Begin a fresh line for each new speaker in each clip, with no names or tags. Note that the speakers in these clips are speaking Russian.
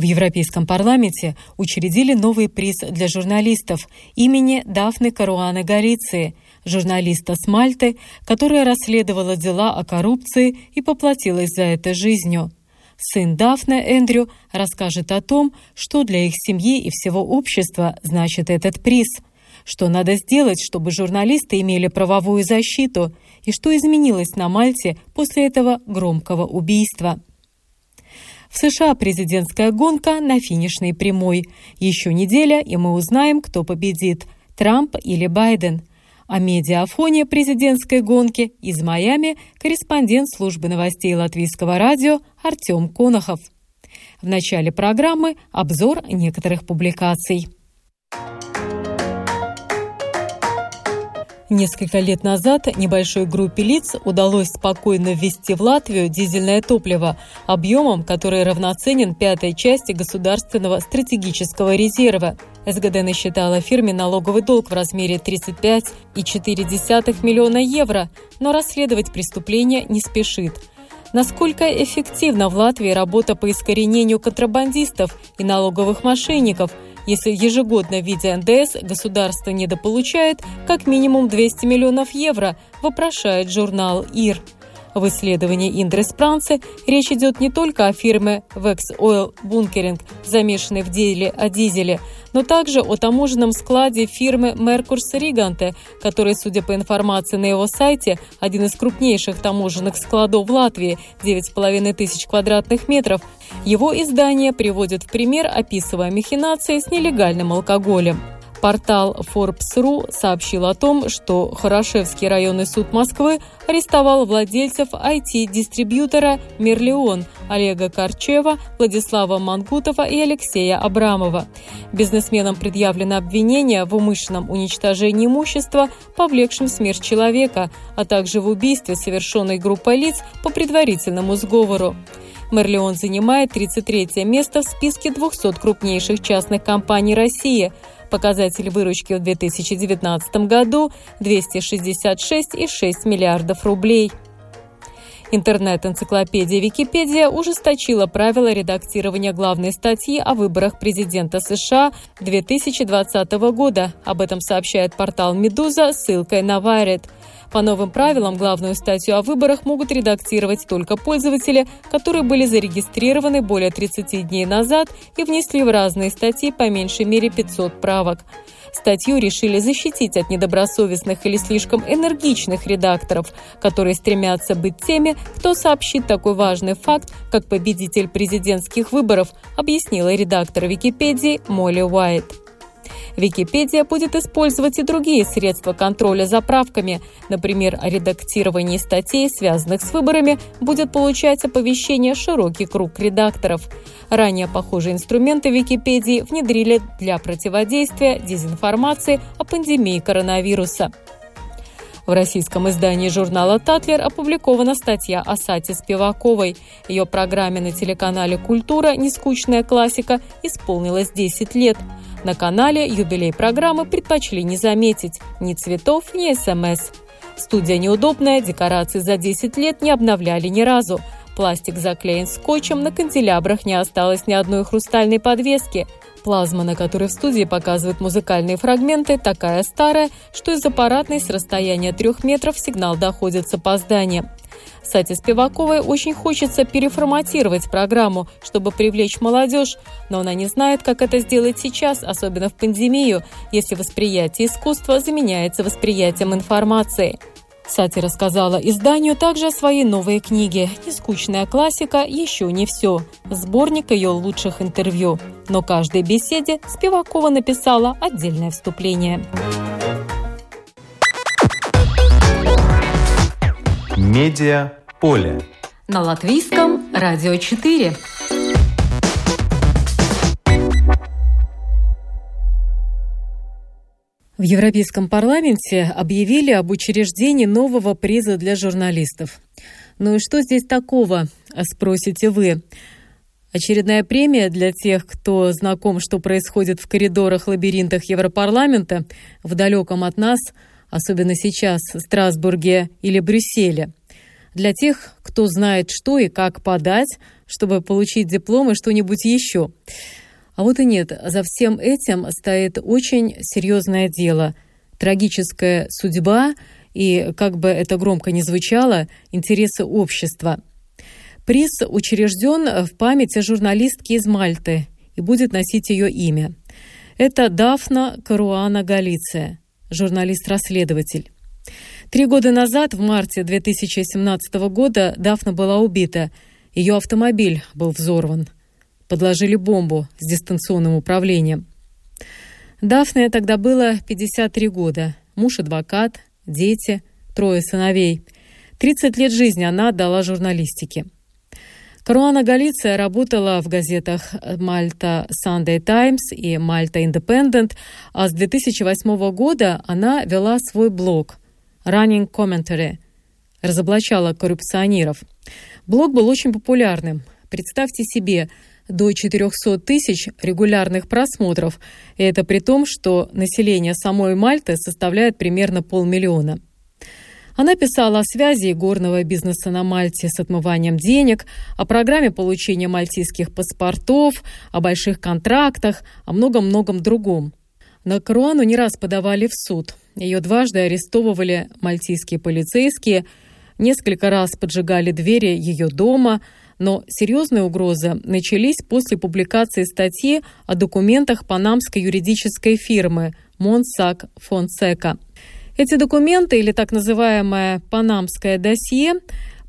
В Европейском парламенте учредили новый приз для журналистов имени Дафны Каруаны Галиции, журналиста с Мальты, которая расследовала дела о коррупции и поплатилась за это жизнью. Сын Дафны, Эндрю, расскажет о том, что для их семьи и всего общества значит этот приз, что надо сделать, чтобы журналисты имели правовую защиту, и что изменилось на Мальте после этого громкого убийства. В США президентская гонка на финишной прямой. Еще неделя, и мы узнаем, кто победит – Трамп или Байден. О медиафоне президентской гонки из Майами корреспондент службы новостей Латвийского радио Артем Конохов. В начале программы обзор некоторых публикаций. Несколько лет назад небольшой группе лиц удалось спокойно ввести в Латвию дизельное топливо объемом, который равноценен пятой части государственного стратегического резерва. СГД насчитала фирме налоговый долг в размере 35,4 миллиона евро, но расследовать преступление не спешит. Насколько эффективна в Латвии работа по искоренению контрабандистов и налоговых мошенников – если ежегодно в виде НДС государство недополучает как минимум 200 миллионов евро, вопрошает журнал ИР. В исследовании Индрес Пранце речь идет не только о фирме Vex Oil Bunkering, замешанной в деле о дизеле, но также о таможенном складе фирмы Mercurs Rigante, который, судя по информации на его сайте, один из крупнейших таможенных складов в Латвии, 9,5 тысяч квадратных метров. Его издание приводит в пример, описывая махинации с нелегальным алкоголем. Портал Forbes.ru сообщил о том, что Хорошевский районный суд Москвы арестовал владельцев IT-дистрибьютора «Мерлион» Олега Корчева, Владислава Мангутова и Алексея Абрамова. Бизнесменам предъявлено обвинение в умышленном уничтожении имущества, повлекшем смерть человека, а также в убийстве, совершенной группой лиц по предварительному сговору. Мерлион занимает 33 место в списке 200 крупнейших частных компаний России – Показатель выручки в 2019 году – 266,6 миллиардов рублей. Интернет-энциклопедия Википедия ужесточила правила редактирования главной статьи о выборах президента США 2020 года. Об этом сообщает портал «Медуза» ссылкой на Wired – по новым правилам, главную статью о выборах могут редактировать только пользователи, которые были зарегистрированы более 30 дней назад и внесли в разные статьи по меньшей мере 500 правок. Статью решили защитить от недобросовестных или слишком энергичных редакторов, которые стремятся быть теми, кто сообщит такой важный факт, как победитель президентских выборов, объяснила редактор Википедии Молли Уайт. Википедия будет использовать и другие средства контроля за правками. Например, о редактировании статей, связанных с выборами, будет получать оповещение широкий круг редакторов. Ранее похожие инструменты Википедии внедрили для противодействия дезинформации о пандемии коронавируса. В российском издании журнала «Татлер» опубликована статья о Сате Спиваковой. Ее программе на телеканале «Культура. Нескучная классика» исполнилось 10 лет. На канале юбилей программы предпочли не заметить ни цветов, ни СМС. Студия неудобная, декорации за 10 лет не обновляли ни разу. Пластик заклеен скотчем, на канделябрах не осталось ни одной хрустальной подвески. Плазма, на которой в студии показывают музыкальные фрагменты, такая старая, что из аппаратной с расстояния трех метров сигнал доходит с опозданием. Сате Спиваковой очень хочется переформатировать программу, чтобы привлечь молодежь, но она не знает, как это сделать сейчас, особенно в пандемию, если восприятие искусства заменяется восприятием информации. Сати рассказала изданию также о своей новой книге «Нескучная классика. Еще не все». Сборник ее лучших интервью. Но каждой беседе Спивакова написала отдельное вступление.
Медиа поле.
На латвийском радио 4. В Европейском парламенте объявили об учреждении нового приза для журналистов. Ну и что здесь такого, спросите вы? Очередная премия для тех, кто знаком, что происходит в коридорах, лабиринтах Европарламента, в далеком от нас, особенно сейчас, Страсбурге или Брюсселе. Для тех, кто знает, что и как подать, чтобы получить диплом и что-нибудь еще. А вот и нет, за всем этим стоит очень серьезное дело. Трагическая судьба и, как бы это громко ни звучало, интересы общества. Приз учрежден в память о журналистке из Мальты и будет носить ее имя. Это Дафна Каруана Галиция, журналист-расследователь. Три года назад, в марте 2017 года, Дафна была убита. Ее автомобиль был взорван – подложили бомбу с дистанционным управлением. Дафне тогда было 53 года. Муж адвокат, дети, трое сыновей. 30 лет жизни она отдала журналистике. Каруана Галиция работала в газетах «Мальта Sunday Times» и «Мальта Independent», а с 2008 года она вела свой блог «Running Commentary», разоблачала коррупционеров. Блог был очень популярным. Представьте себе, до 400 тысяч регулярных просмотров. И это при том, что население самой Мальты составляет примерно полмиллиона. Она писала о связи горного бизнеса на Мальте с отмыванием денег, о программе получения мальтийских паспортов, о больших контрактах, о многом-многом другом. На Каруану не раз подавали в суд. Ее дважды арестовывали мальтийские полицейские, несколько раз поджигали двери ее дома – но серьезные угрозы начались после публикации статьи о документах панамской юридической фирмы Монсак Фонсека. Эти документы, или так называемое «панамское досье»,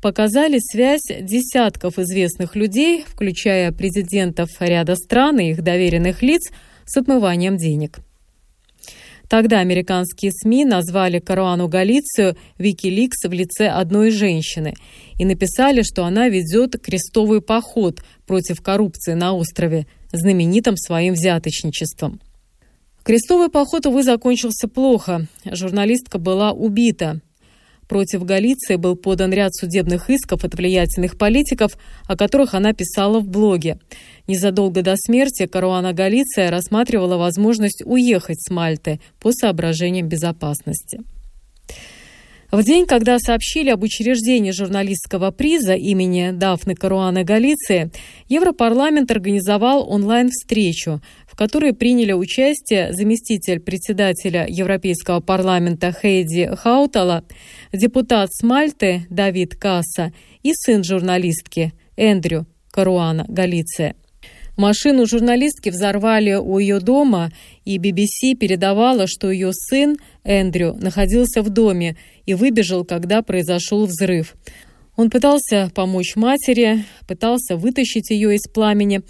показали связь десятков известных людей, включая президентов ряда стран и их доверенных лиц, с отмыванием денег. Тогда американские СМИ назвали Каруану Галицию Викиликс в лице одной женщины и написали, что она ведет крестовый поход против коррупции на острове, знаменитым своим взяточничеством. Крестовый поход, увы, закончился плохо. Журналистка была убита. Против Галиции был подан ряд судебных исков от влиятельных политиков, о которых она писала в блоге. Незадолго до смерти Каруана Галиция рассматривала возможность уехать с Мальты по соображениям безопасности. В день, когда сообщили об учреждении журналистского приза имени Дафны Каруаны Галиции, Европарламент организовал онлайн-встречу, в которой приняли участие заместитель председателя Европейского парламента Хейди Хаутала, депутат с Мальты Давид Касса и сын журналистки Эндрю Каруана Галиция. Машину журналистки взорвали у ее дома, и BBC передавала, что ее сын Эндрю находился в доме и выбежал, когда произошел взрыв. Он пытался помочь матери, пытался вытащить ее из пламени,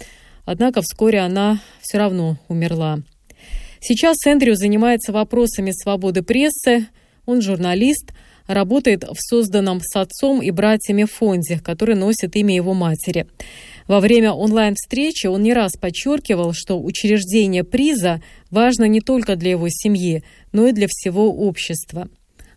однако вскоре она все равно умерла. Сейчас Эндрю занимается вопросами свободы прессы, он журналист, работает в созданном с отцом и братьями фонде, который носит имя его матери. Во время онлайн-встречи он не раз подчеркивал, что учреждение приза важно не только для его семьи, но и для всего общества.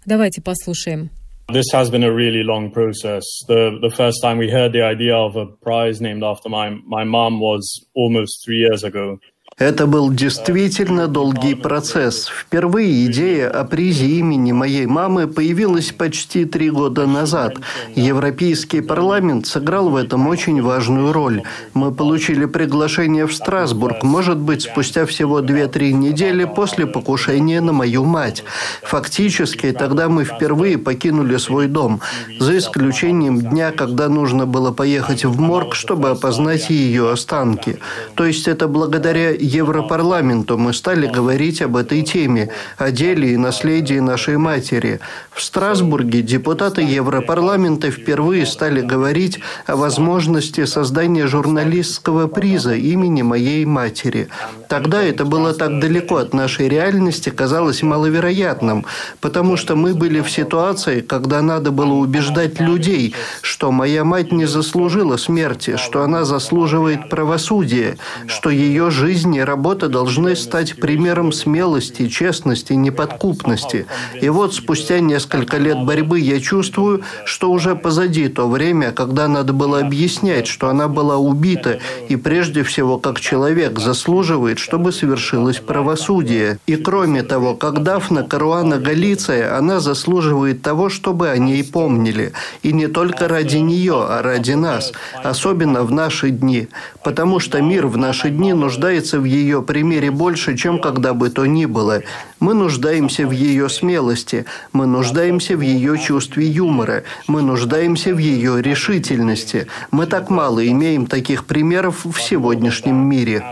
Давайте послушаем.
This has been a really long process. The, the first time we heard the idea of a prize named after my, my mom was almost three years ago.
Это был действительно долгий процесс. Впервые идея о призе имени моей мамы появилась почти три года назад. Европейский парламент сыграл в этом очень важную роль. Мы получили приглашение в Страсбург, может быть, спустя всего 2-3 недели после покушения на мою мать. Фактически, тогда мы впервые покинули свой дом, за исключением дня, когда нужно было поехать в морг, чтобы опознать ее останки. То есть это благодаря Европарламенту мы стали говорить об этой теме, о деле и наследии нашей матери. В Страсбурге депутаты Европарламента впервые стали говорить о возможности создания журналистского приза имени моей матери. Тогда это было так далеко от нашей реальности, казалось маловероятным, потому что мы были в ситуации, когда надо было убеждать людей, что моя мать не заслужила смерти, что она заслуживает правосудия, что ее жизнь поколения работы должны стать примером смелости, честности, неподкупности. И вот спустя несколько лет борьбы я чувствую, что уже позади то время, когда надо было объяснять, что она была убита, и прежде всего, как человек заслуживает, чтобы совершилось правосудие. И кроме того, как Дафна Каруана Галиция, она заслуживает того, чтобы о ней помнили. И не только ради нее, а ради нас. Особенно в наши дни. Потому что мир в наши дни нуждается в ее примере больше, чем когда бы то ни было. Мы нуждаемся в ее смелости, мы нуждаемся в ее чувстве юмора, мы нуждаемся в ее решительности. Мы так мало имеем таких примеров в сегодняшнем мире.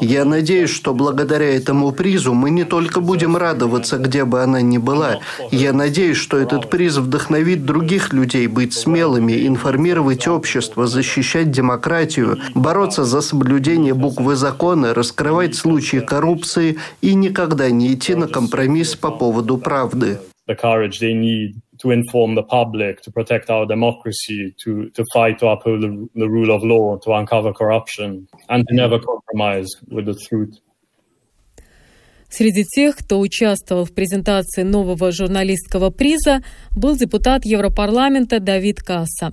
Я надеюсь, что благодаря этому призу мы не только будем радоваться, где бы она ни была. Я надеюсь, что этот приз вдохновит других людей быть смелыми, информировать общество, защищать демократию, бороться за соблюдение буквы закона, раскрывать случаи коррупции и никогда не идти на компромисс по поводу правды.
to inform the public, to protect our democracy, to, to fight to uphold the, the rule of law, to uncover corruption, and to never compromise with the truth.
Среди тех, кто участвовал в презентации нового журналистского приза, был депутат Европарламента Давид Касса.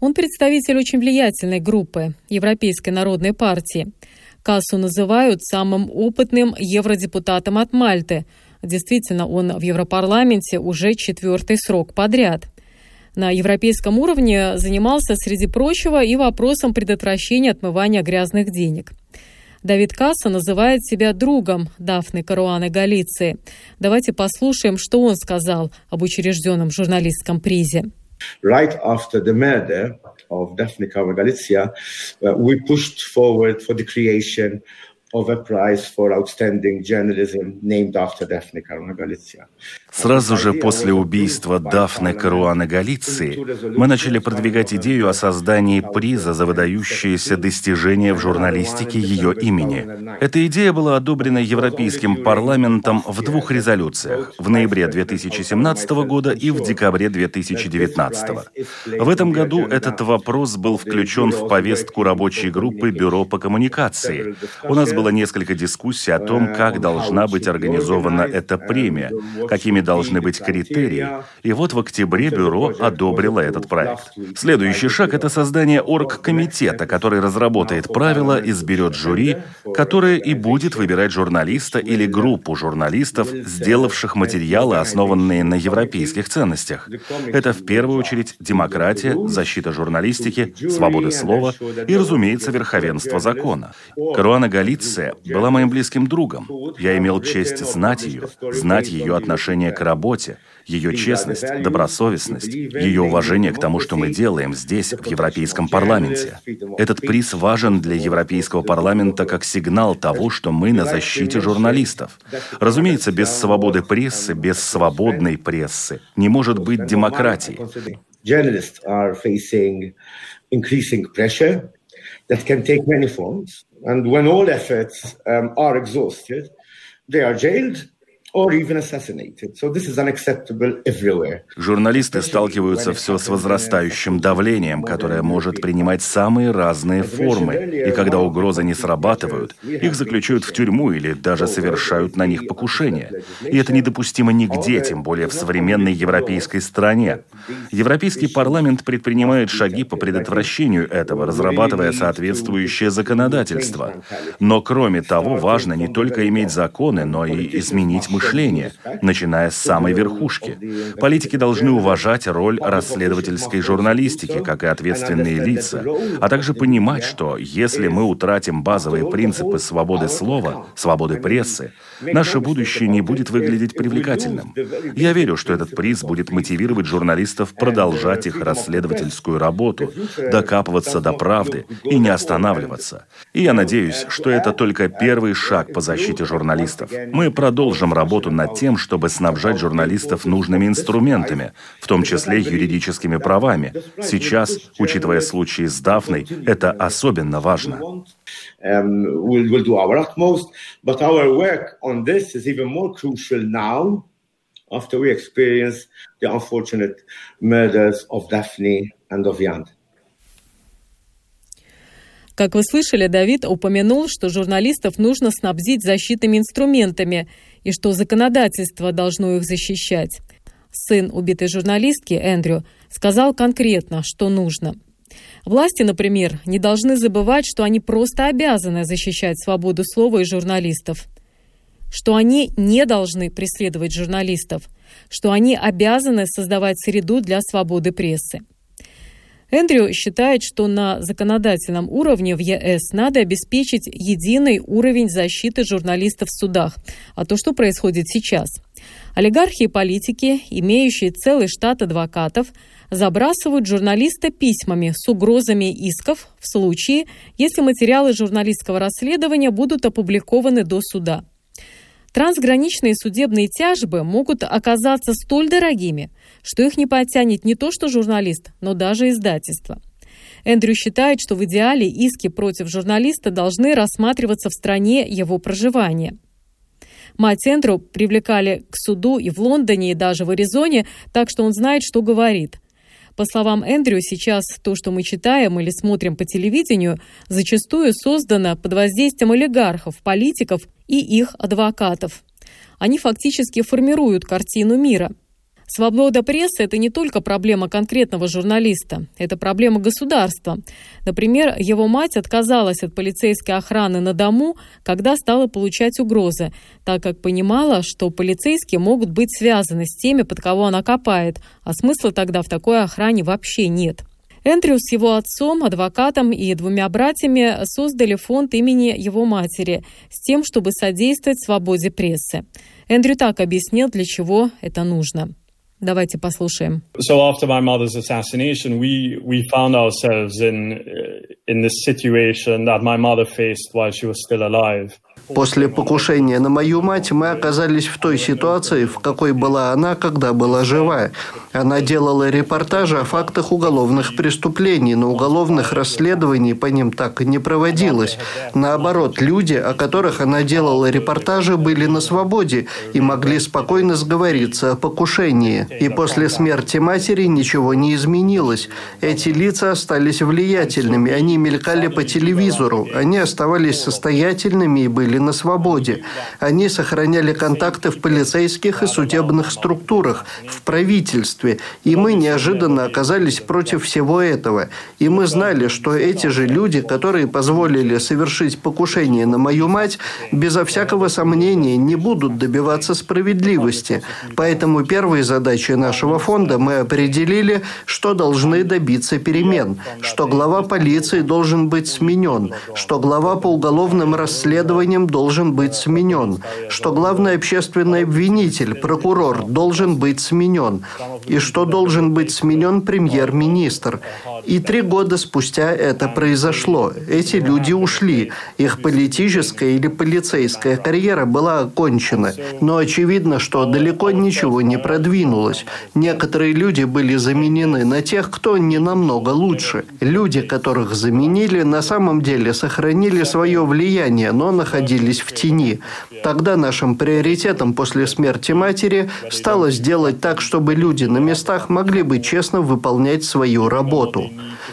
Он представитель очень влиятельной группы Европейской народной партии – Кассу называют самым опытным евродепутатом от Мальты. Действительно, он в Европарламенте уже четвертый срок подряд. На европейском уровне занимался, среди прочего, и вопросом предотвращения отмывания грязных денег. Давид Касса называет себя другом Дафны Каруаны Галиции. Давайте послушаем, что он сказал об учрежденном журналистском призе.
Right after the murder, of Daphne Caruana Galizia, uh, we pushed forward for the creation of a prize for outstanding journalism named after Daphne Caruana Galizia.
Сразу же после убийства Дафны Каруаны Галиции мы начали продвигать идею о создании приза за выдающиеся достижения в журналистике ее имени. Эта идея была одобрена Европейским парламентом в двух резолюциях – в ноябре 2017 года и в декабре 2019. В этом году этот вопрос был включен в повестку рабочей группы Бюро по коммуникации. У нас было несколько дискуссий о том, как должна быть организована эта премия, какими какими должны быть критерии. И вот в октябре бюро одобрило этот проект. Следующий шаг – это создание оргкомитета, который разработает правила, изберет жюри, которое и будет выбирать журналиста или группу журналистов, сделавших материалы, основанные на европейских ценностях. Это в первую очередь демократия, защита журналистики, свободы слова и, разумеется, верховенство закона. Каруана Галиция была моим близким другом. Я имел честь знать ее, знать ее отношение отношение к работе, ее честность, добросовестность, ее уважение к тому, что мы делаем здесь, в Европейском парламенте. Этот приз важен для Европейского парламента как сигнал того, что мы на защите журналистов. Разумеется, без свободы прессы, без свободной прессы не может быть демократии. that can take many forms. And when all efforts um, are exhausted, they are jailed Журналисты сталкиваются все с возрастающим давлением, которое может принимать самые разные формы. И когда угрозы не срабатывают, их заключают в тюрьму или даже совершают на них покушения. И это недопустимо нигде, тем более в современной европейской стране. Европейский парламент предпринимает шаги по предотвращению этого, разрабатывая соответствующее законодательство. Но кроме того, важно не только иметь законы, но и изменить мышление мышления, начиная с самой верхушки. Политики должны уважать роль расследовательской журналистики, как и ответственные лица, а также понимать, что если мы утратим базовые принципы свободы слова, свободы прессы, наше будущее не будет выглядеть привлекательным. Я верю, что этот приз будет мотивировать журналистов продолжать их расследовательскую работу, докапываться до правды и не останавливаться. И я надеюсь, что это только первый шаг по защите журналистов. Мы продолжим работу работу над тем, чтобы снабжать журналистов нужными инструментами, в том числе юридическими правами. Сейчас, учитывая случаи с Дафной, это особенно важно. after we experience the unfortunate murders of Daphne and of Yand.
Как вы слышали, Давид упомянул, что журналистов нужно снабдить защитными инструментами и что законодательство должно их защищать. Сын убитой журналистки, Эндрю, сказал конкретно, что нужно. Власти, например, не должны забывать, что они просто обязаны защищать свободу слова и журналистов, что они не должны преследовать журналистов, что они обязаны создавать среду для свободы прессы. Эндрю считает, что на законодательном уровне в ЕС надо обеспечить единый уровень защиты журналистов в судах, а то, что происходит сейчас. Олигархи и политики, имеющие целый штат адвокатов, забрасывают журналиста письмами с угрозами исков в случае, если материалы журналистского расследования будут опубликованы до суда. Трансграничные судебные тяжбы могут оказаться столь дорогими, что их не потянет не то что журналист, но даже издательство. Эндрю считает, что в идеале иски против журналиста должны рассматриваться в стране его проживания. Мать Эндрю привлекали к суду и в Лондоне, и даже в Аризоне, так что он знает, что говорит. По словам Эндрю, сейчас то, что мы читаем или смотрим по телевидению, зачастую создано под воздействием олигархов, политиков и их адвокатов. Они фактически формируют картину мира – Свобода прессы – это не только проблема конкретного журналиста, это проблема государства. Например, его мать отказалась от полицейской охраны на дому, когда стала получать угрозы, так как понимала, что полицейские могут быть связаны с теми, под кого она копает, а смысла тогда в такой охране вообще нет. Эндрю с его отцом, адвокатом и двумя братьями создали фонд имени его матери с тем, чтобы содействовать свободе прессы. Эндрю так объяснил, для чего это нужно. Давайте послушаем.
So after my mother's assassination, we we found ourselves in in the situation that my mother faced while she was still alive.
После покушения на мою мать мы оказались в той ситуации, в какой была она, когда была жива. Она делала репортажи о фактах уголовных преступлений, но уголовных расследований по ним так и не проводилось. Наоборот, люди, о которых она делала репортажи, были на свободе и могли спокойно сговориться о покушении. И после смерти матери ничего не изменилось. Эти лица остались влиятельными, они мелькали по телевизору, они оставались состоятельными и были на свободе. Они сохраняли контакты в полицейских и судебных структурах, в правительстве. И мы неожиданно оказались против всего этого. И мы знали, что эти же люди, которые позволили совершить покушение на мою мать, безо всякого сомнения не будут добиваться справедливости. Поэтому первой задачей нашего фонда мы определили, что должны добиться перемен, что глава полиции должен быть сменен, что глава по уголовным расследованиям должен быть сменен, что главный общественный обвинитель, прокурор, должен быть сменен, и что должен быть сменен премьер-министр. И три года спустя это произошло. Эти люди ушли. Их политическая или полицейская карьера была окончена. Но очевидно, что далеко ничего не продвинулось. Некоторые люди были заменены на тех, кто не намного лучше. Люди, которых заменили, на самом деле сохранили свое влияние, но находились в тени. Тогда нашим приоритетом после смерти матери стало сделать так, чтобы люди на местах могли бы честно выполнять свою работу.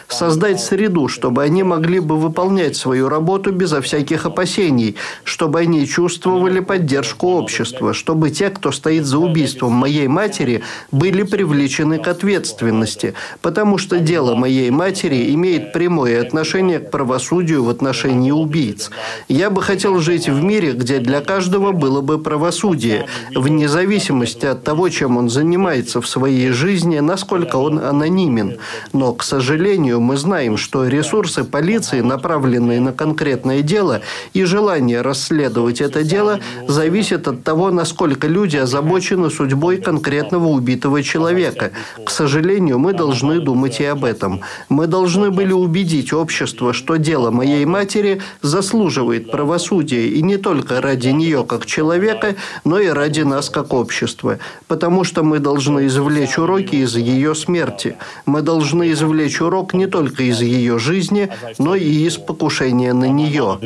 Создать среду, чтобы они могли бы выполнять свою работу безо всяких опасений, чтобы они чувствовали поддержку общества, чтобы те, кто стоит за убийством моей матери, были привлечены к ответственности, потому что дело моей матери имеет прямое отношение к правосудию в отношении убийц. Я бы хотел жить в мире, где для каждого было бы правосудие, вне зависимости от того, чем он занимается в своей жизни, насколько он анонимен. Но, к сожалению, мы знаем, что ресурсы полиции, направленные на конкретное дело, и желание расследовать это дело зависят от того, насколько люди озабочены судьбой конкретного убитого человека. К сожалению, мы должны думать и об этом. Мы должны были убедить общество, что дело моей матери заслуживает правосудия, и не только ради нее как человека, но и ради нас как общества. Потому что мы должны извлечь уроки из ее смерти. Мы должны извлечь урок не только из ее жизни, но и из покушения на нее.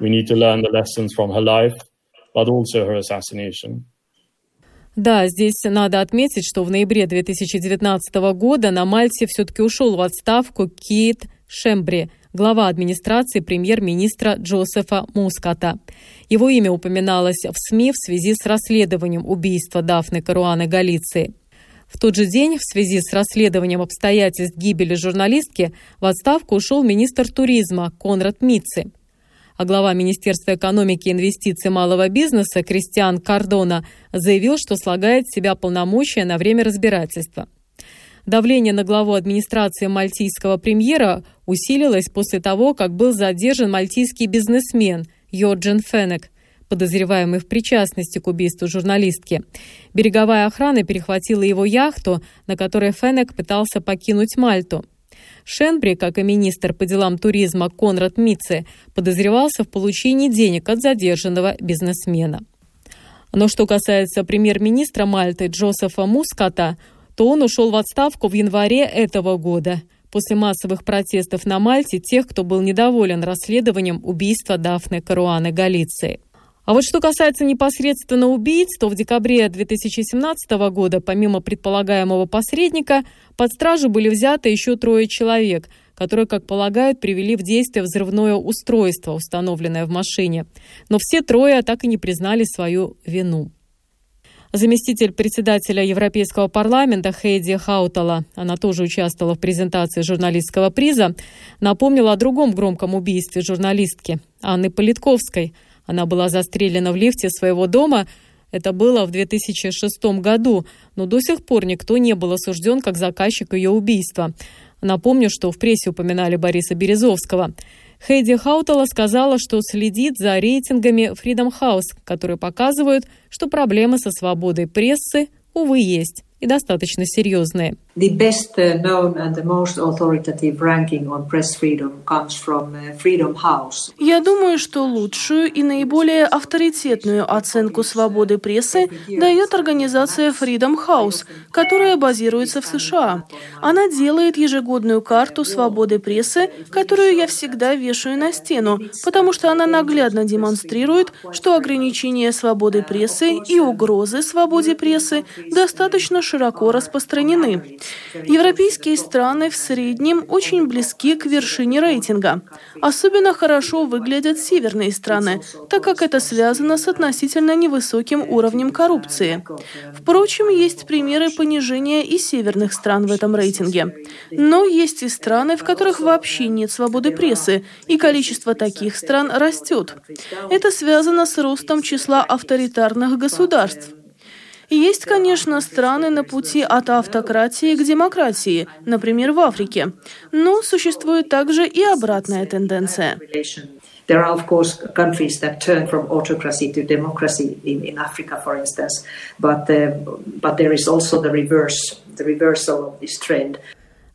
We need to learn the lessons from her life, but also her assassination.
Да, здесь надо отметить, что в ноябре 2019 года на Мальте все-таки ушел в отставку Кит Шембри, глава администрации премьер-министра Джозефа Муската. Его имя упоминалось в СМИ в связи с расследованием убийства Дафны Каруаны Галиции. В тот же день, в связи с расследованием обстоятельств гибели журналистки, в отставку ушел министр туризма Конрад Митци а глава Министерства экономики и инвестиций малого бизнеса Кристиан Кардона заявил, что слагает в себя полномочия на время разбирательства. Давление на главу администрации мальтийского премьера усилилось после того, как был задержан мальтийский бизнесмен Йорджин Фенек, подозреваемый в причастности к убийству журналистки. Береговая охрана перехватила его яхту, на которой Фенек пытался покинуть Мальту. Шенбри, как и министр по делам туризма Конрад Митце, подозревался в получении денег от задержанного бизнесмена. Но что касается премьер-министра Мальты Джозефа Муската, то он ушел в отставку в январе этого года после массовых протестов на Мальте тех, кто был недоволен расследованием убийства Дафны Каруаны Галиции. А вот что касается непосредственно убийц, то в декабре 2017 года, помимо предполагаемого посредника, под стражу были взяты еще трое человек, которые, как полагают, привели в действие взрывное устройство, установленное в машине. Но все трое так и не признали свою вину. Заместитель председателя Европейского парламента Хейди Хаутала, она тоже участвовала в презентации журналистского приза, напомнила о другом громком убийстве журналистки Анны Политковской – она была застрелена в лифте своего дома. Это было в 2006 году, но до сих пор никто не был осужден как заказчик ее убийства. Напомню, что в прессе упоминали Бориса Березовского. Хейди Хаутала сказала, что следит за рейтингами Freedom House, которые показывают, что проблемы со свободой прессы, увы, есть и достаточно серьезные. Uh, uh. Я думаю, что лучшую и наиболее авторитетную оценку свободы прессы дает организация Freedom House, которая базируется в США. Она делает ежегодную карту свободы прессы, которую я всегда вешаю на стену, потому что она наглядно демонстрирует, что ограничения свободы прессы и угрозы свободе прессы достаточно широко распространены. Европейские страны в среднем очень близки к вершине рейтинга. Особенно хорошо выглядят северные страны, так как это связано с относительно невысоким уровнем коррупции. Впрочем, есть примеры понижения и северных стран в этом рейтинге. Но есть и страны, в которых вообще нет свободы прессы, и количество таких стран растет. Это связано с ростом числа авторитарных государств. Есть, конечно, страны на пути от автократии к демократии, например, в Африке. Но существует также и обратная тенденция. There are, of course, uh.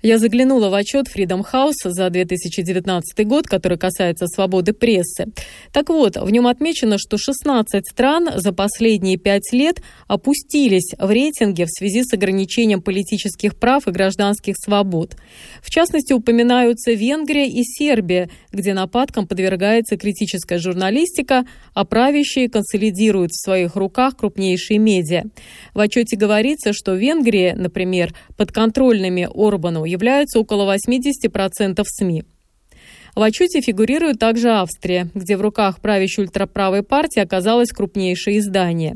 Я заглянула в отчет Freedom House за 2019 год, который касается свободы прессы. Так вот, в нем отмечено, что 16 стран за последние пять лет опустились в рейтинге в связи с ограничением политических прав и гражданских свобод. В частности, упоминаются Венгрия и Сербия, где нападкам подвергается критическая журналистика, а правящие консолидируют в своих руках крупнейшие медиа. В отчете говорится, что Венгрия, например, подконтрольными Орбану являются около 80% СМИ. В отчете фигурирует также Австрия, где в руках правящей ультраправой партии оказалось крупнейшее издание.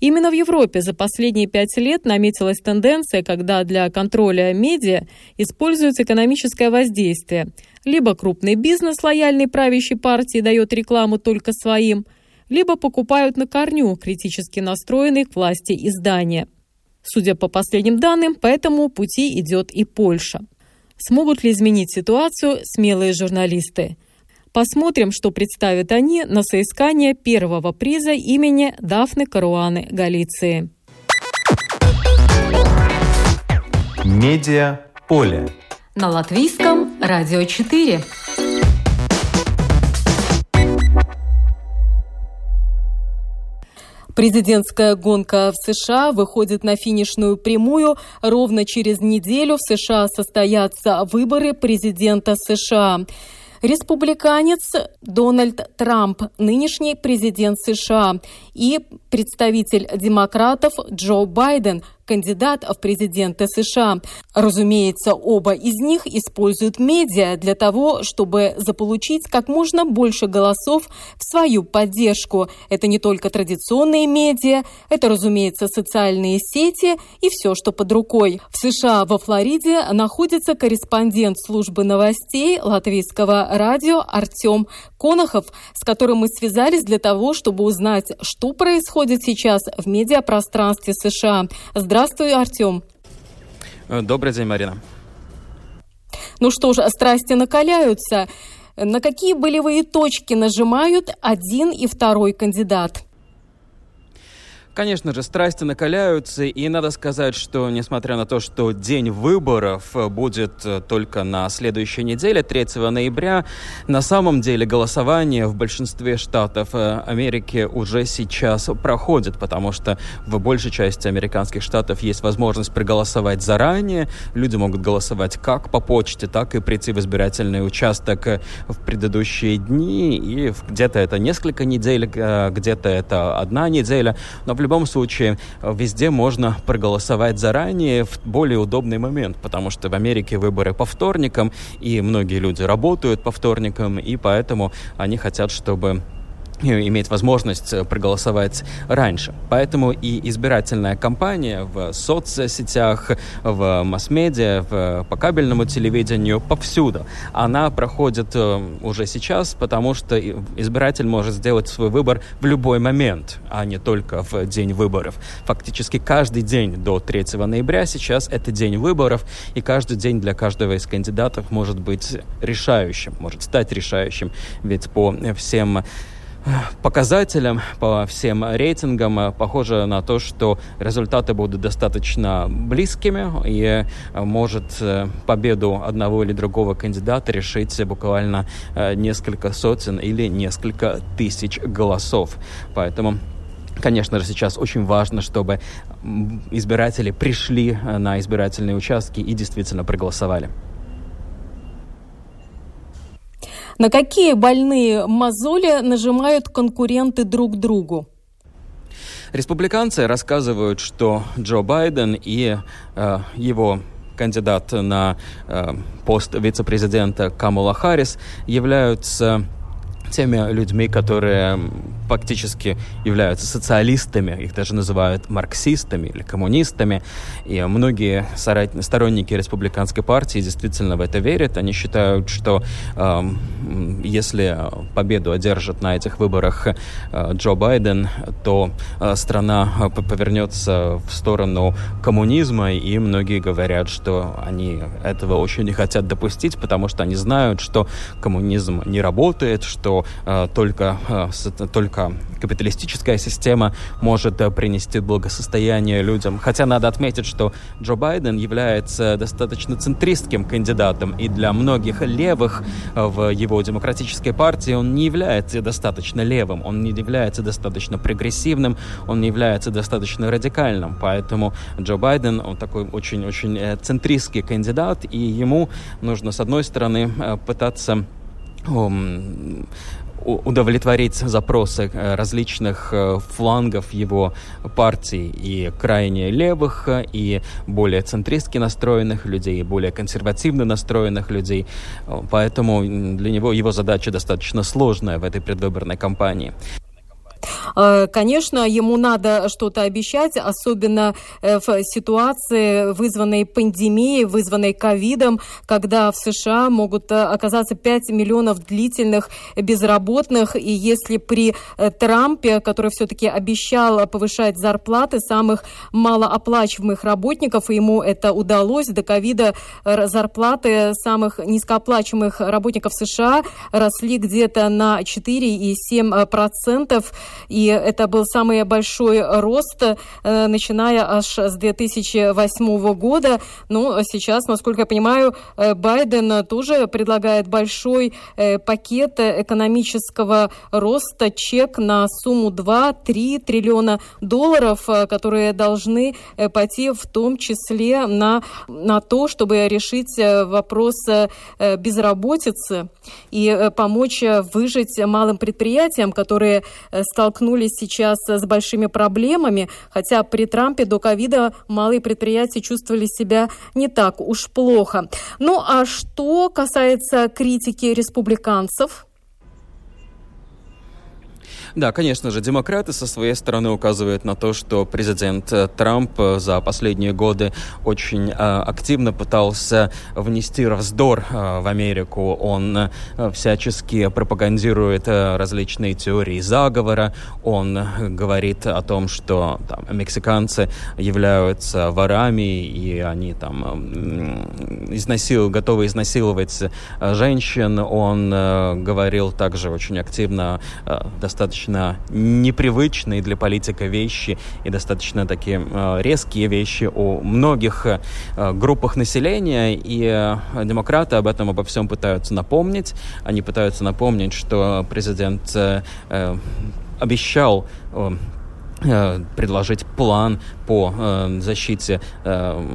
Именно в Европе за последние пять лет наметилась тенденция, когда для контроля медиа используется экономическое воздействие. Либо крупный бизнес лояльной правящей партии дает рекламу только своим, либо покупают на корню критически настроенные к власти издания – Судя по последним данным, по этому пути идет и Польша. Смогут ли изменить ситуацию смелые журналисты? Посмотрим, что представят они на соискание первого приза имени Дафны Каруаны Галиции.
Медиа поле.
На латвийском радио 4. Президентская гонка в США выходит на финишную прямую. Ровно через неделю в США состоятся выборы президента США. Республиканец Дональд Трамп, нынешний президент США, и представитель демократов Джо Байден, кандидат в президенты США. Разумеется, оба из них используют медиа для того, чтобы заполучить как можно больше голосов в свою поддержку. Это не только традиционные медиа, это, разумеется, социальные сети и все, что под рукой. В США во Флориде находится корреспондент службы новостей латвийского радио Артем Конохов, с которым мы связались для того, чтобы узнать, что происходит сейчас в медиапространстве США. Здравствуй, Артем.
Э, добрый день, Марина.
Ну что ж, страсти накаляются. На какие болевые точки нажимают один и второй кандидат?
Конечно же, страсти накаляются, и надо сказать, что несмотря на то, что день выборов э, будет э, только на следующей неделе, 3 ноября, на самом деле голосование в большинстве штатов э, Америки уже сейчас проходит, потому что в большей части американских штатов есть возможность проголосовать заранее. Люди могут голосовать как по почте, так и прийти в избирательный участок в предыдущие дни, и где-то это несколько недель, где-то это одна неделя, но любом случае везде можно проголосовать заранее в более удобный момент, потому что в Америке выборы по вторникам, и многие люди работают по вторникам, и поэтому они хотят, чтобы иметь возможность э, проголосовать раньше. Поэтому и избирательная кампания в соцсетях, в масс-медиа, в, по кабельному телевидению, повсюду, она проходит э, уже сейчас, потому что избиратель может сделать свой выбор в любой момент, а не только в день выборов. Фактически каждый день до 3 ноября сейчас это день выборов, и каждый день для каждого из кандидатов может быть решающим, может стать решающим, ведь по всем показателям, по всем рейтингам э, похоже на то, что результаты будут достаточно близкими и э, может э, победу одного или другого кандидата решить буквально несколько сотен или несколько тысяч голосов. Поэтому Конечно же, сейчас очень важно, чтобы избиратели пришли на избирательные участки и действительно проголосовали.
На какие больные мозоли нажимают конкуренты друг другу?
Республиканцы рассказывают, что Джо Байден и э, его кандидат на э, пост вице-президента Камала Харрис являются теми людьми, которые фактически являются социалистами, их даже называют марксистами или коммунистами, и многие сторонники республиканской партии действительно в это верят. Они считают, что э, если победу одержит на этих выборах э, Джо Байден, то э, страна повернется в сторону коммунизма, и многие говорят, что они этого очень не хотят допустить, потому что они знают, что коммунизм не работает, что э, только, э, только капиталистическая система может э, принести благосостояние людям. Хотя надо отметить, что Джо Байден является достаточно центристским кандидатом, и для многих левых в его демократической партии он не является достаточно левым, он не является достаточно прогрессивным, он не является достаточно радикальным. Поэтому Джо Байден, он такой очень-очень центристский кандидат, и ему нужно, с одной стороны, пытаться удовлетворить запросы э, различных э, флангов его партии и крайне левых, и более центристски настроенных людей, и более консервативно настроенных людей. Поэтому для него его задача достаточно сложная в этой предвыборной кампании.
Э, конечно, ему надо что-то обещать, особенно э, в ситуации, вызванной пандемией, вызванной ковидом, когда в США могут э, оказаться 5 миллионов длительных безработных. И если при Трампе, который все-таки обещал повышать зарплаты самых малооплачиваемых работников, ему это удалось, до ковида зарплаты самых низкооплачиваемых работников США росли где-то на 4,7%. И это был самый большой рост, начиная аж с 2008 года. Ну, сейчас, насколько я понимаю, Байден тоже предлагает большой пакет экономического роста, чек на сумму 2-3 триллиона долларов, которые должны пойти в том числе на, на то, чтобы решить вопрос безработицы и помочь выжить малым предприятиям, которые столкнулись сейчас с большими проблемами, хотя при Трампе до ковида малые предприятия чувствовали себя не так уж плохо. Ну а что касается критики республиканцев,
да, конечно же, демократы со своей стороны указывают на то, что президент э, Трамп э, за последние годы очень э, активно пытался внести раздор в Америку. Он всячески пропагандирует различные теории заговора. Он говорит о том, что там, мексиканцы являются ворами, и они там э, изнасил, готовы изнасиловать женщин. Он говорил также очень активно, достаточно достаточно непривычные для политика вещи и достаточно такие э, резкие вещи о многих э, группах населения, и э, демократы об этом обо всем пытаются напомнить. Они пытаются напомнить, что президент обещал предложить план по э, защите э,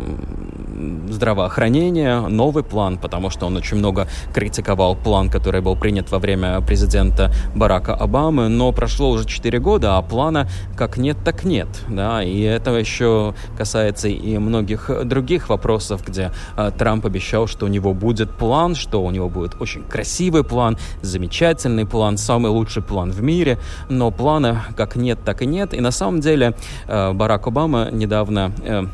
здравоохранения, новый план, потому что он очень много критиковал план, который был принят во время президента Барака Обамы, но прошло уже 4 года, а плана как нет, так нет. Да? И это еще касается и многих других вопросов, где э, Трамп обещал, что у него будет план, что у него будет очень красивый план, замечательный план, самый лучший план в мире, но плана как нет, так и нет. И на самом деле э, Барак Обама Недавно э,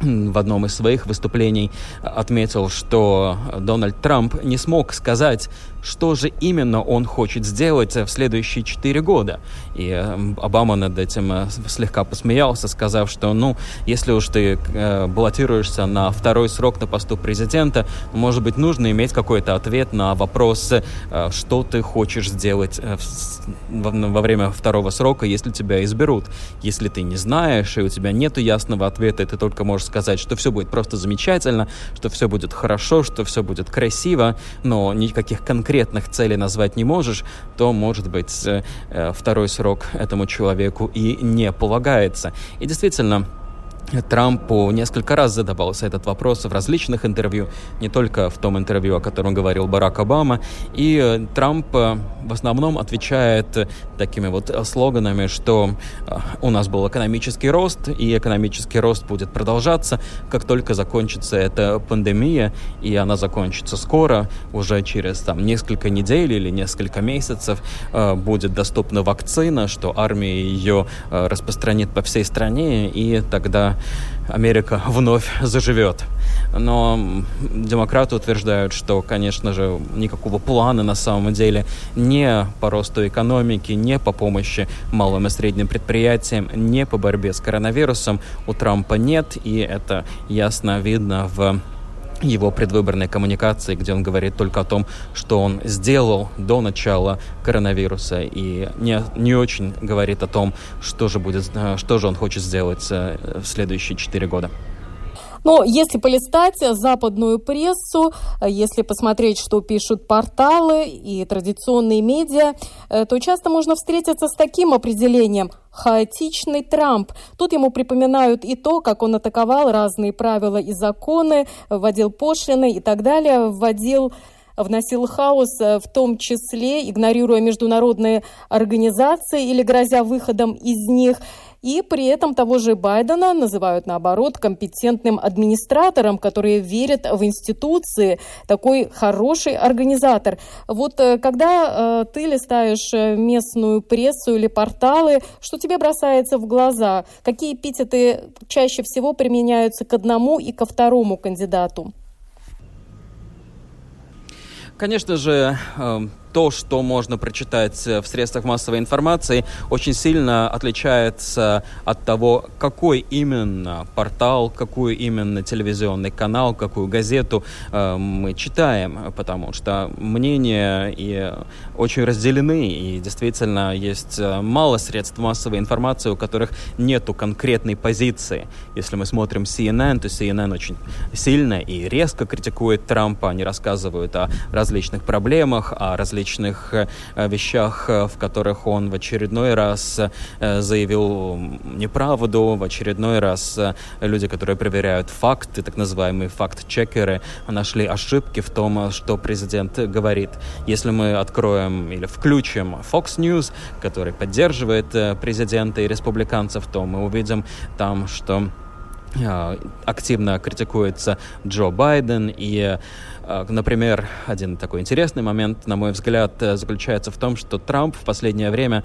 в одном из своих выступлений отметил, что Дональд Трамп не смог сказать, что же именно он хочет сделать в следующие четыре года. И э, Обама над этим э, слегка посмеялся, сказав, что, ну, если уж ты э, баллотируешься на второй срок на посту президента, может быть, нужно иметь какой-то ответ на вопрос, э, что ты хочешь сделать э, во время второго срока, если тебя изберут. Если ты не знаешь, и у тебя нет ясного ответа, и ты только можешь сказать, что все будет просто замечательно, что все будет хорошо, что все будет красиво, но никаких конкретных целей назвать не можешь, то, может быть, э, э, второй срок этому человеку и не полагается. И действительно, Трампу несколько раз задавался этот вопрос в различных интервью, не только в том интервью, о котором говорил Барак Обама. И э, Трамп э, в основном отвечает такими вот слоганами, что э, у нас был экономический рост, и экономический рост будет продолжаться, как только закончится эта пандемия, и она закончится скоро, уже через там несколько недель или несколько месяцев будет доступна вакцина, что армия ее распространит по всей стране, и тогда Америка вновь заживет. Но демократы утверждают, что, конечно же, никакого плана на самом деле не по росту экономики, не по помощи малым и средним предприятиям, не по борьбе с коронавирусом у Трампа нет, и это ясно видно в его предвыборной коммуникации, где он говорит только о том, что он сделал до начала коронавируса, и не, не очень говорит о том, что же, будет, э, что же он хочет сделать э, в следующие четыре года.
Но если полистать западную прессу, если посмотреть, что пишут порталы и традиционные медиа, э, то часто можно встретиться с таким определением хаотичный Трамп. Тут ему припоминают и то, как он атаковал разные правила и законы, вводил пошлины и так далее, вводил вносил хаос, э, в том числе игнорируя международные организации или грозя выходом из них. И при этом того же Байдена называют, наоборот, компетентным администратором, который верит в институции, такой хороший организатор. Вот э, когда э, ты листаешь э, местную прессу или порталы, что тебе бросается в глаза? Какие эпитеты чаще всего применяются к одному и ко второму кандидату?
Конечно же, то, что можно прочитать в средствах массовой информации, очень сильно отличается от того, какой именно портал, какой именно телевизионный канал, какую газету э, мы читаем, потому что мнения и очень разделены, и действительно есть э, мало средств массовой информации, у которых нету конкретной позиции. Если мы смотрим CNN, то CNN очень сильно и резко критикует Трампа, они рассказывают о различных проблемах, о различных э, вещах, э, в которых он в очередной раз заявил неправду, в очередной раз люди, которые проверяют факты, так называемые факт-чекеры, нашли ошибки в том, что президент говорит. Если мы откроем или включим Fox News, который поддерживает президента и республиканцев, то мы увидим там, что активно критикуется Джо Байден и Например, один такой интересный момент, на мой взгляд, заключается в том, что Трамп в последнее время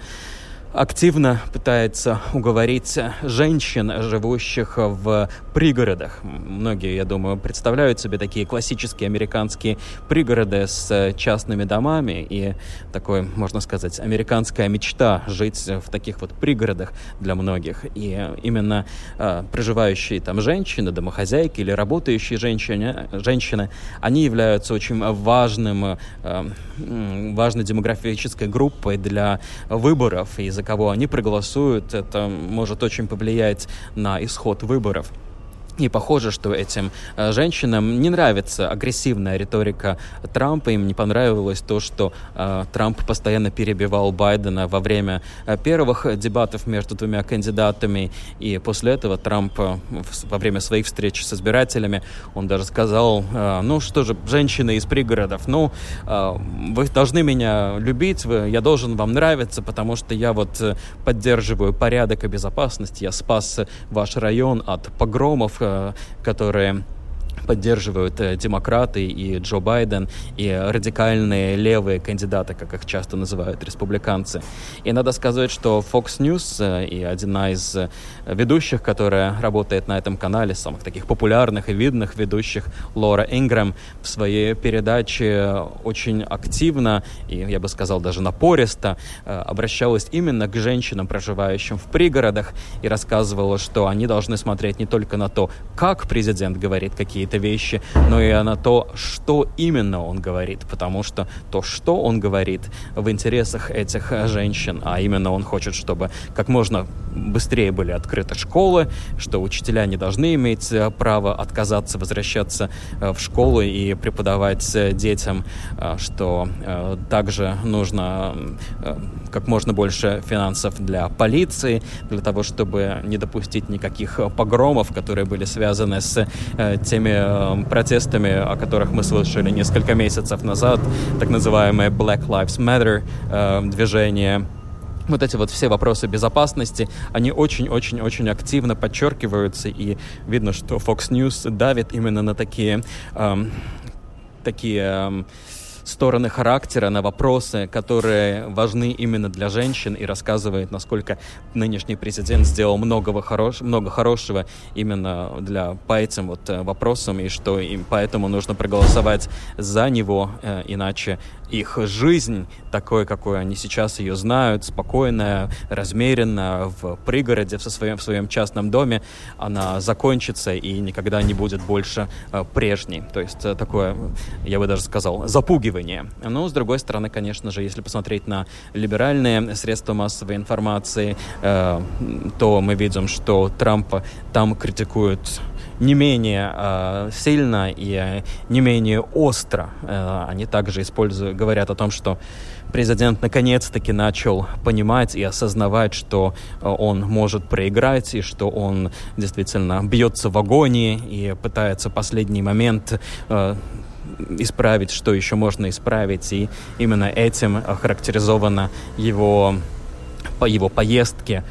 активно пытается уговорить женщин, живущих в пригородах. Многие, я думаю, представляют себе такие классические американские пригороды с частными домами и такой, можно сказать, американская мечта жить в таких вот пригородах для многих. И именно э, проживающие там женщины, домохозяйки или работающие женщины, женщины они являются очень важным, э, важной демографической группой для выборов и за кого они проголосуют, это может очень повлиять на исход выборов. И похоже, что этим э, женщинам не нравится агрессивная риторика Трампа. Им не понравилось то, что э, Трамп постоянно перебивал Байдена во время э, первых дебатов между двумя кандидатами. И после этого Трамп во время своих встреч с избирателями, он даже сказал, ну что же, женщины из пригородов, ну, вы должны меня любить, я должен вам нравиться, потому что я вот поддерживаю порядок и безопасность, я спас ваш район от погромов, которые поддерживают э, демократы и Джо Байден, и радикальные левые кандидаты, как их часто называют республиканцы. И надо сказать, что Fox News э, и одна из э, ведущих, которая работает на этом канале, самых таких популярных и видных ведущих, Лора Ингрэм, в своей передаче очень активно и, я бы сказал, даже напористо обращалась именно к женщинам, проживающим в пригородах, и рассказывала, что они должны смотреть не только на то, как президент говорит какие-то какие-то вещи, но и на то, что именно он говорит, потому что то, что он говорит в интересах этих женщин, а именно он хочет, чтобы как можно быстрее были открыты школы, что учителя не должны иметь э, право отказаться возвращаться э, в школу и преподавать э, детям, что также нужно как можно больше финансов для полиции, для того, чтобы не допустить никаких погромов, которые были связаны с теми протестами, о которых мы слышали несколько месяцев назад, так называемое Black Lives Matter движение. Вот эти вот все вопросы безопасности, они очень-очень-очень активно подчеркиваются, и видно, что Fox News давит именно на такие, эм, такие эм, стороны характера, на вопросы, которые важны именно для женщин и рассказывает, насколько нынешний президент сделал много, хорош, много хорошего именно для, по этим вот э, вопросам и что им поэтому нужно проголосовать за него, э, иначе их жизнь такой, какой они сейчас ее знают, спокойная, размеренная, в пригороде, в своем, в своем частном доме, она закончится и никогда не будет больше э, прежней. То есть такое, я бы даже сказал, запугивание. Но, с другой стороны, конечно же, если посмотреть на либеральные средства массовой информации, э, то мы видим, что Трампа там критикуют не менее э, сильно и не менее остро. Э, они также используют, говорят о том, что президент наконец-таки начал понимать и осознавать, что э, он может проиграть и что он действительно бьется в агонии и пытается последний момент э, исправить, что еще можно исправить. И именно этим характеризована его по его поездке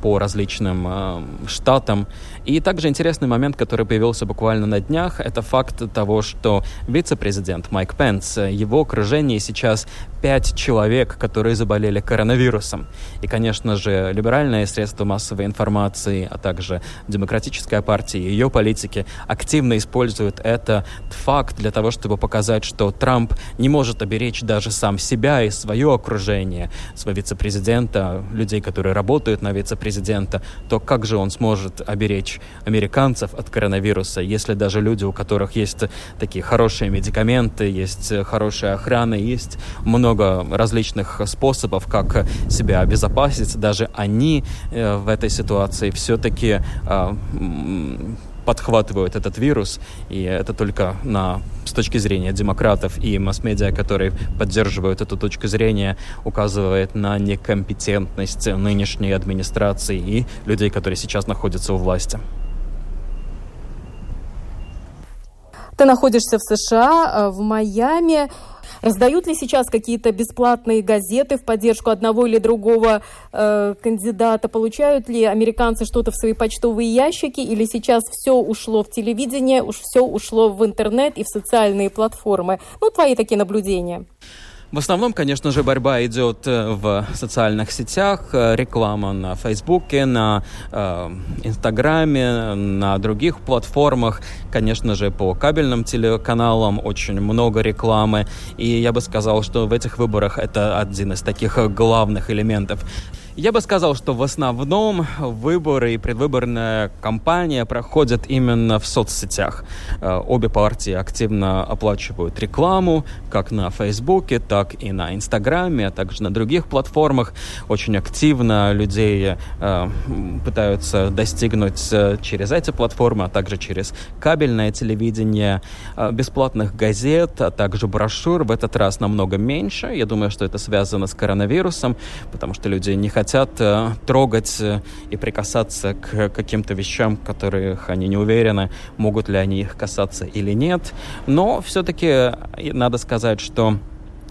по различным штатам. И также интересный момент, который появился буквально на днях, это факт того, что вице-президент Майк Пенс, его окружение сейчас пять человек, которые заболели коронавирусом. И, конечно же, либеральные средства массовой информации, а также демократическая партия и ее политики активно используют этот факт для того, чтобы показать, что Трамп не может оберечь даже сам себя и свое окружение, своего вице-президента, людей, которые работают на вице-президента, то как же он сможет оберечь американцев от коронавируса, если даже люди, у которых есть такие хорошие медикаменты, есть хорошая охрана, есть много много различных способов, как себя обезопасить. Даже они э, в этой ситуации все-таки э, подхватывают этот вирус, и это только на, с точки зрения демократов и масс-медиа, которые поддерживают эту точку зрения, указывает на некомпетентность нынешней администрации и людей, которые сейчас находятся у власти.
Ты находишься в США, э, в Майами. Раздают ли сейчас какие-то бесплатные газеты в поддержку одного или другого э, кандидата? Получают ли американцы что-то в свои почтовые ящики? Или сейчас все ушло в телевидение, уж все ушло в интернет и в социальные платформы? Ну, твои такие наблюдения.
В основном, конечно же, борьба идет э, в социальных сетях, э, реклама на Фейсбуке, на э, Инстаграме, на других платформах. Конечно же, по кабельным телеканалам очень много рекламы. И я бы сказал, что в этих выборах это один из таких главных элементов. Я бы сказал, что в основном выборы и предвыборная кампания проходят именно в соцсетях. Э, обе партии активно оплачивают рекламу, как на Фейсбуке, так и на Инстаграме, а также на других платформах. Очень активно людей э, пытаются достигнуть э, через эти платформы, а также через кабельное телевидение, бесплатных газет, а также брошюр в этот раз намного меньше. Я думаю, что это связано с коронавирусом, потому что люди не хотят хотят э, трогать э, и прикасаться к каким-то вещам, которых они не уверены, могут ли они их касаться или нет. Но все-таки э, надо сказать, что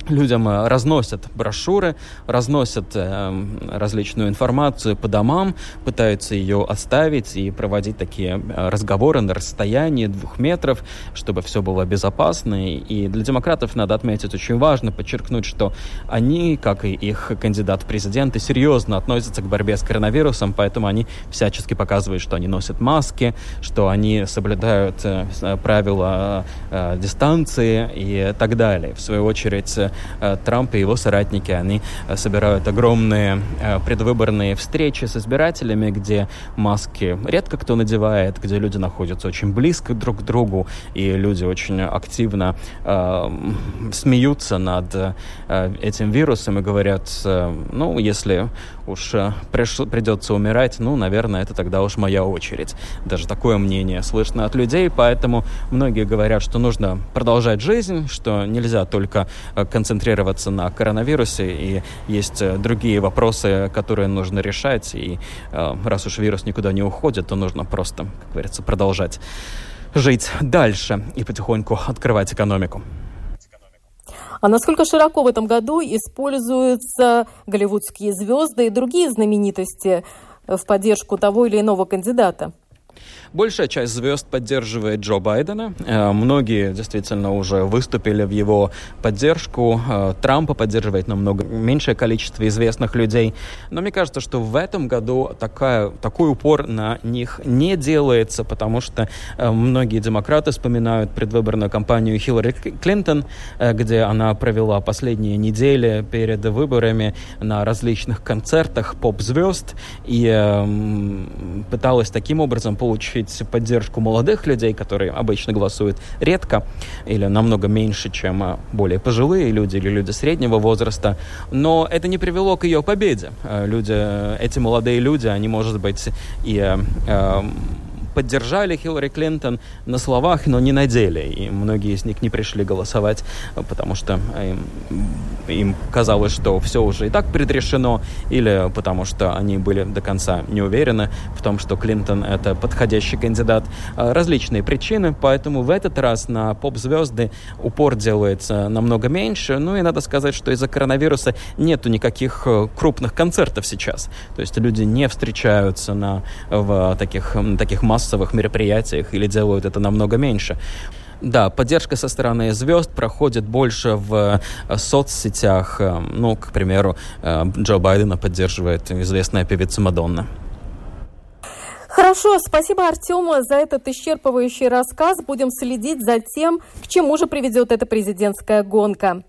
людям э, разносят брошюры, разносят э, различную информацию по домам, пытаются ее оставить и проводить такие э, разговоры на расстоянии двух метров, чтобы все было безопасно. И для демократов надо отметить очень важно, подчеркнуть, что они, как и их кандидат в президенты, серьезно относятся к борьбе с коронавирусом, поэтому они всячески показывают, что они носят маски, что они соблюдают э, правила э, дистанции и так далее. В свою очередь, Э, Трамп и его соратники, они э, собирают огромные э, предвыборные встречи с избирателями, где маски редко кто надевает, где люди находятся очень близко друг к другу, и люди очень активно э, смеются над э, этим вирусом и говорят, э, ну, если уж приш, придется умирать, ну, наверное, это тогда уж моя очередь. Даже такое мнение слышно от людей, поэтому многие говорят, что нужно продолжать жизнь, что нельзя только концентрироваться на коронавирусе, и есть другие вопросы, которые нужно решать, и раз уж вирус никуда не уходит, то нужно просто, как говорится, продолжать жить дальше и потихоньку открывать экономику.
А насколько широко в этом году используются голливудские звезды и другие знаменитости в поддержку того или иного кандидата?
Большая часть звезд поддерживает Джо Байдена. Э, многие действительно уже выступили в его поддержку. Э, Трампа поддерживает намного меньшее количество известных людей. Но мне кажется, что в этом году такая, такой упор на них не делается, потому что э, многие демократы вспоминают предвыборную кампанию Хиллари Клинтон, где она провела последние недели перед выборами на различных концертах поп-звезд и пыталась таким образом получить получить поддержку молодых людей, которые обычно голосуют редко или намного меньше, чем а, более пожилые люди или люди среднего возраста. Но это не привело к ее победе. Э, люди, эти молодые люди, они, может быть, и э, поддержали Хиллари Клинтон на словах, но не на деле. И многие из них не пришли голосовать, потому что им, им казалось, что все уже и так предрешено, или потому что они были до конца не уверены в том, что Клинтон это подходящий кандидат. Различные причины, поэтому в этот раз на поп-звезды упор делается намного меньше. Ну и надо сказать, что из-за коронавируса нету никаких э, крупных концертов сейчас. То есть люди не встречаются на, в таких, таких массовых мероприятиях или делают это намного меньше. Да, поддержка со стороны звезд проходит больше в э, соцсетях. Э, ну, к примеру, Джо Байдена поддерживает известная певица Мадонна.
Хорошо, спасибо, Артему, за этот исчерпывающий рассказ. Будем следить за тем, к чему же приведет эта президентская гонка.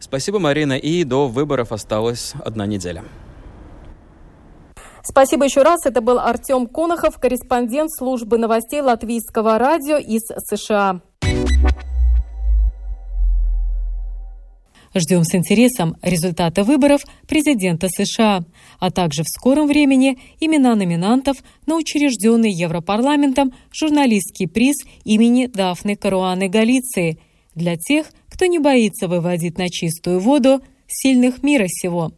Спасибо, Марина. И до выборов осталась одна неделя.
Спасибо еще раз. Это был Артем Конохов, корреспондент службы новостей Латвийского радио из США. Ждем с интересом результаты выборов президента США, а также в скором времени имена номинантов на учрежденный Европарламентом журналистский приз имени Дафны Каруаны Галиции для тех, кто не боится выводить на чистую воду сильных мира сего.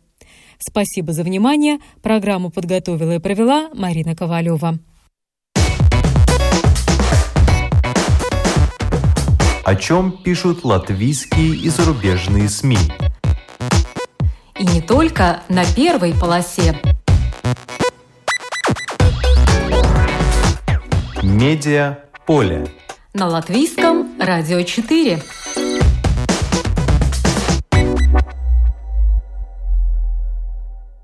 Спасибо за внимание. Программу подготовила и провела Марина Ковалева.
О чем пишут латвийские и зарубежные СМИ?
И не только на первой полосе.
Медиа поле.
На латвийском радио 4.